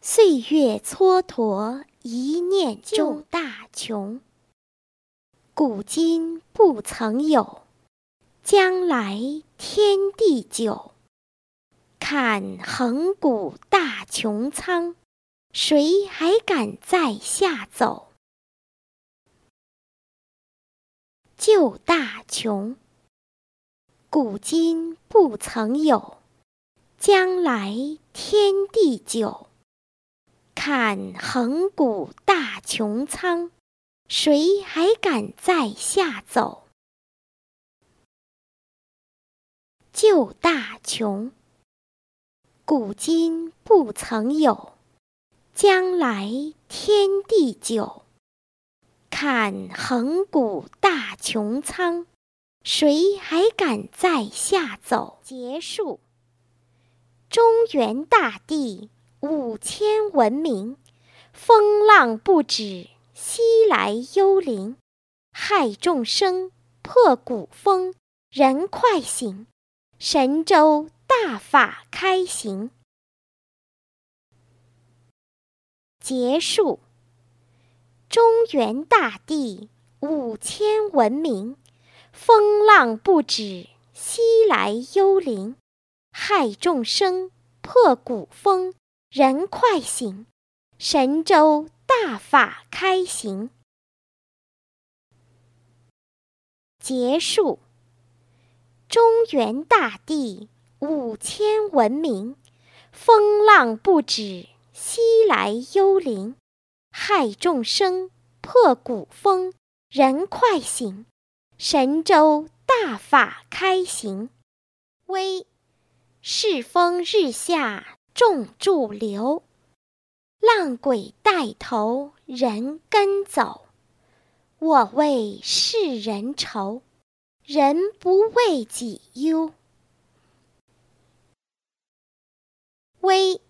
S1: 岁月蹉跎一念中。大穷，古今不曾有，将来天地久。看横古大穹苍，谁还敢在下走？救大穷。古今不曾有，将来天地久。看横古大穹苍，谁还敢在下走？旧大穹，古今不曾有。将来天地久。看横古大穹苍，谁还敢再下走？结束。中原大地五千文明，风浪不止，西来幽灵，害众生，破古风，人快醒，神州大法开行。结束。中原大地五千文明，风浪不止，西来幽灵，害众生，破古风，人快醒，神州大法开行。结束。中原大地五千文明，风浪不止。西来幽灵，害众生，破古风，人快醒，神州大法开行。危，世风日下，众驻留，浪鬼带头，人跟走。我为世人愁，人不为己忧。危。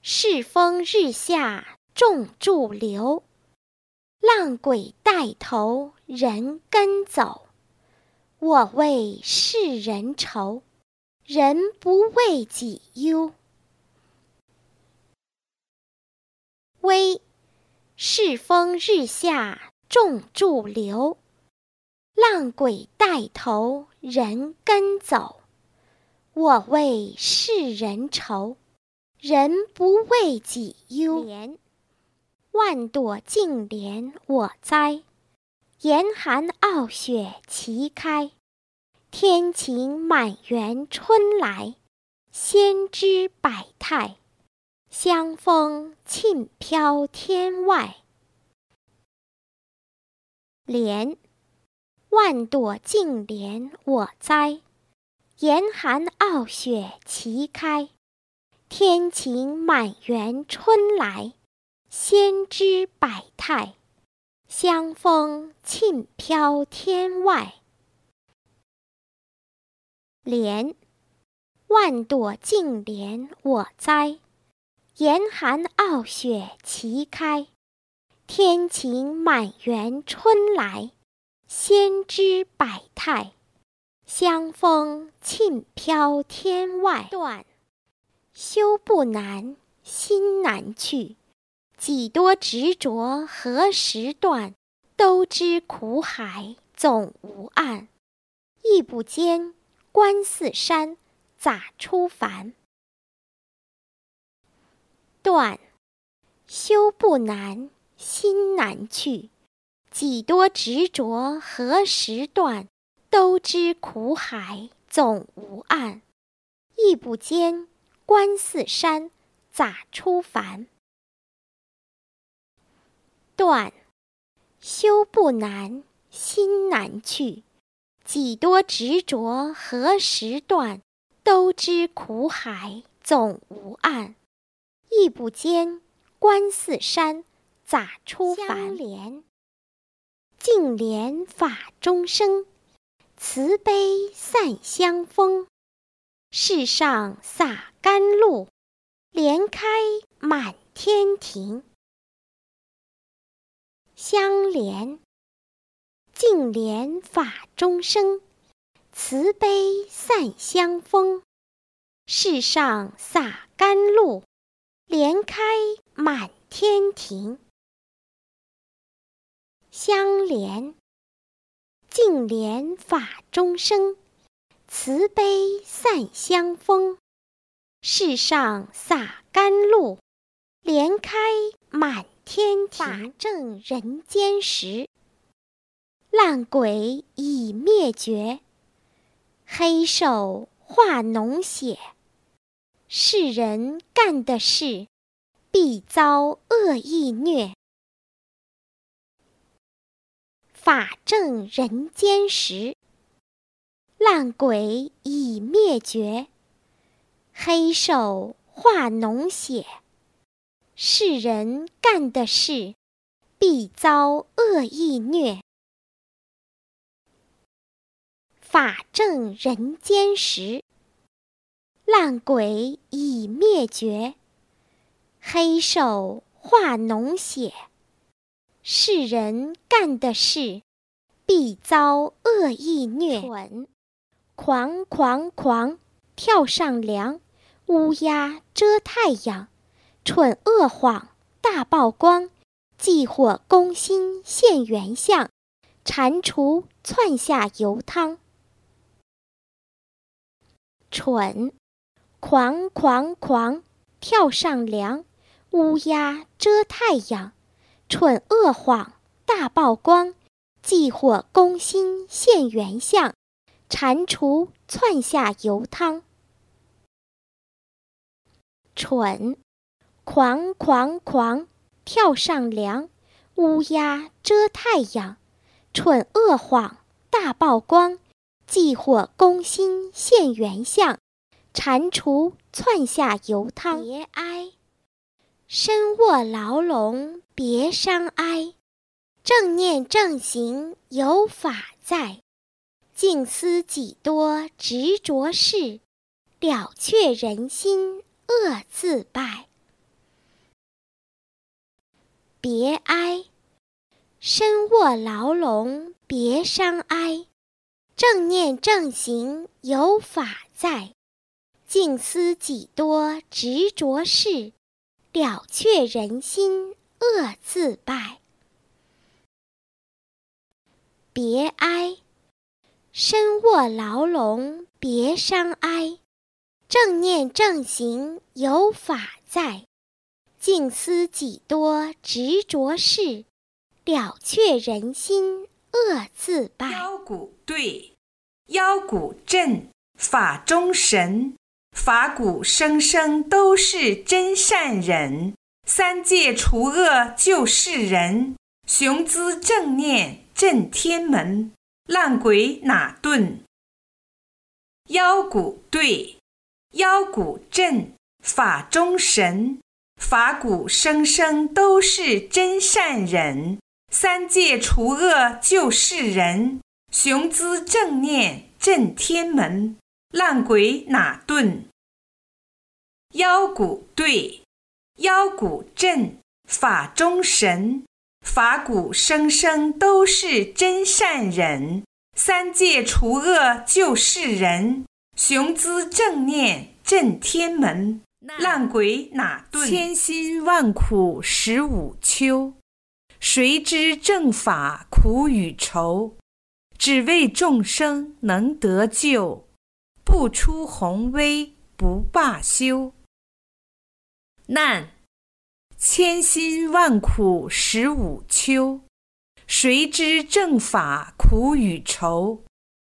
S1: 世风日下，众驻留；浪鬼带头，人跟走。我为世人愁，人不为己忧。危！世风日下，众驻留；浪鬼带头，人跟走。我为世人愁。人不为己忧，万朵净莲我栽，严寒傲雪齐开，天晴满园春来，仙知百态，香风沁飘天外。莲，万朵净莲我栽，严寒傲雪齐开。天晴满园春来，仙知百态，香风沁飘天外。莲，万朵净莲我栽，严寒傲雪齐开。天晴满园春来，仙知百态，香风沁飘天外。断。修不难，心难去。几多执着何时断？都知苦海总无岸。亦不坚，观四山，咋出凡？断。修不难，心难去。几多执着何时断？都知苦海总无岸。亦不坚。观四山，咋出凡？断，修不难，心难去。几多执着何时断？都知苦海总无岸。意不坚，观四山，咋出凡？莲，净莲法中生，慈悲散香风。世上洒甘露，莲开满天庭。香莲，净莲法中生，慈悲散香风。世上洒甘露，莲开满天庭。香莲，净莲法中生。慈悲散香风，世上洒甘露，莲开满天庭。法正人间时，烂鬼已灭绝，黑手化脓血，世人干的事，必遭恶意虐。法正人间时，烂鬼已灭绝。黑手化脓血，世人干的事，必遭恶意虐。法正人间时，烂鬼已灭绝。黑手化脓血，世人干的事，必遭恶意虐。蠢，狂狂狂，跳上梁，乌鸦遮太阳。蠢恶谎，大曝光，忌火攻心现原相。蟾蜍窜下油汤。蠢，狂狂狂，跳上梁，乌鸦遮太阳。蠢恶谎，大曝光，忌火攻心现原相。蟾蜍窜下油汤。蠢，狂狂狂，跳上梁，乌鸦遮太阳。蠢恶谎，大曝光。忌火攻心现原相，蟾蜍窜下油汤。别哀，身卧牢笼别伤哀。正念正行有法在，静思己多执着事，了却人心恶自败。别哀，身卧牢笼别伤哀。正念正行有法在，静思己多执着事，了却人心恶自败。别哀，身卧牢笼别伤哀。正念正行有法在，静思己多执着事，了却人心恶自败。
S2: 腰鼓对。腰鼓震，法中神；法鼓声声都是真善人。三界除恶救世人，雄姿正念震天门。烂鬼哪遁？腰鼓对，腰鼓震，法中神；法鼓声声都是真善人。三界除恶救世人。雄姿正念震天门，烂鬼哪遁？腰鼓对，腰鼓震，法中神；法鼓声声都是真善人。三界除恶救世人，雄姿正念震天门，烂鬼哪遁？千辛万苦十五秋，谁知正法苦与愁？只为众生能得救，不出宏威不罢休。难，千辛万苦十五秋，谁知正法苦与愁？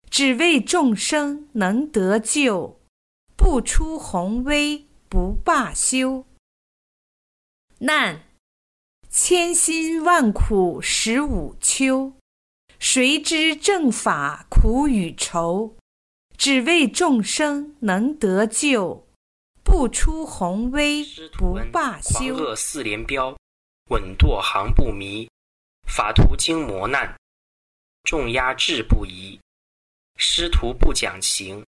S2: 只为众生能得救，不出宏威不罢休。难，千辛万苦十五秋。谁知正法苦与愁？只为众生能得救，不出宏威不罢休。
S3: 恶四连标，稳舵行不迷。法途经磨难，重压志不移。师徒不讲情，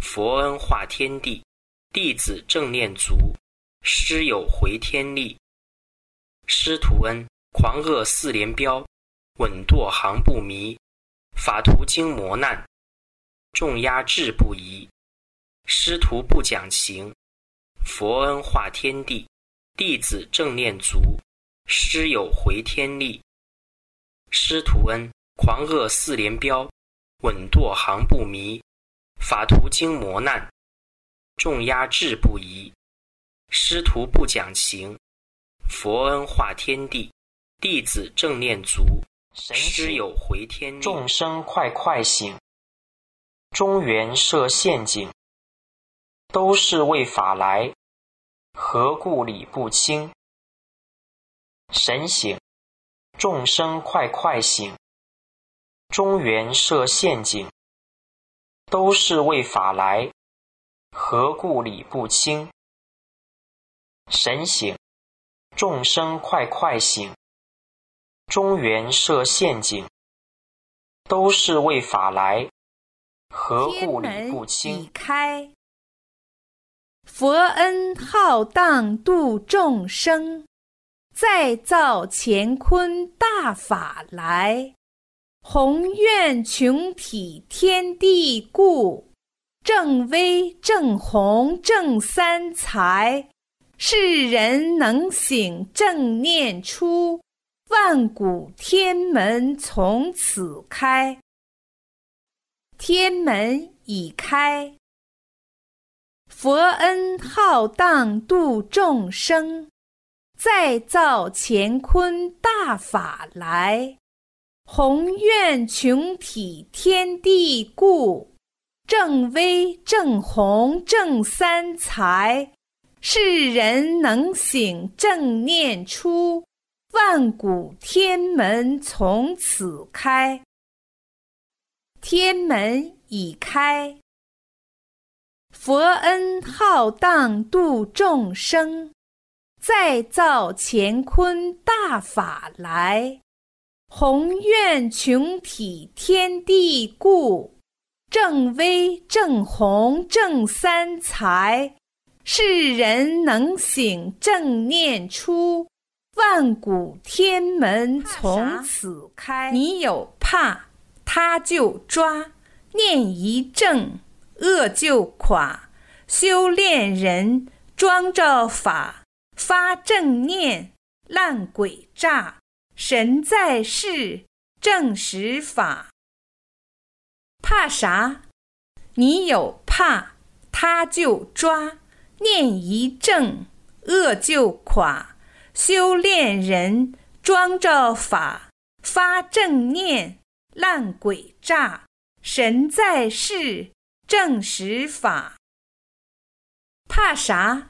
S3: 佛恩化天地。弟子正念足，师友回天力。师徒恩，狂恶四连标。稳舵行不迷，法徒经磨难，重压志不移。师徒不讲情，佛恩化天地。弟子正念足，师友回天力。师徒恩，狂恶四连标，稳舵行不迷。法徒经磨难，重压志不移。师徒不讲情，佛恩化天地。弟子正念足。师有回天
S4: 众生快快醒！中原设陷阱，
S3: 都是为法来，何故理不清？神醒，众生快快醒！中原设陷阱，都是为法来，何故理不清？神醒，众生快快醒！中原设陷阱，都是为法来，何故理不清？
S2: 开，佛恩浩荡度众生，再造乾坤大法来。宏愿穷体天地故，正威正宏正三才，世人能醒正念出，万古天门从此开。天门已开，佛恩浩荡度众生，再造乾坤大法来。宏愿穷体天地故，正威正宏正三才，世人能醒正念出，万古天门从此开。天门已开，佛恩浩荡度众生，再造乾坤大法来。宏愿穷体天地固，正威正宏正三才，世人能醒正念出，万古天门从此开。你有怕，他就抓；念一正，恶就垮。修炼人装着法，发正念，烂鬼诈。神在世，正实法。怕啥？你有怕，他就抓；念一正，恶就垮。修炼人装着法，发正念，烂鬼诈。神在世，正实法。怕啥？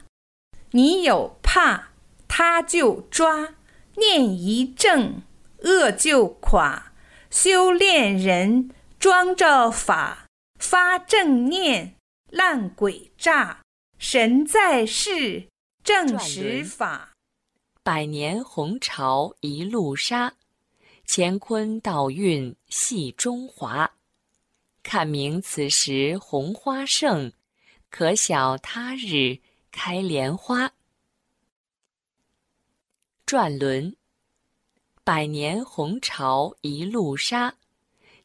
S2: 你有怕，他就抓。念一正，恶就垮。修炼人装着法，发正念，烂鬼诈。神在世，正实法。
S4: 百年红潮一路杀，乾坤道运系中华。看明此时红花盛，可晓他日开莲花。转轮，百年红潮一路杀，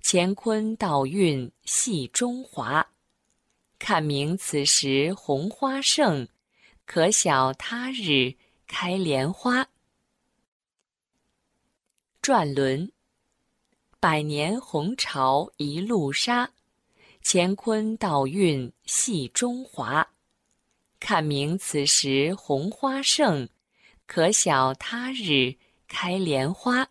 S4: 乾坤道运系中华。看明此时红花盛，可晓他日开莲花。转轮，百年红潮一路杀，乾坤道运系中华。看明此时红花盛。可晓他日开莲花。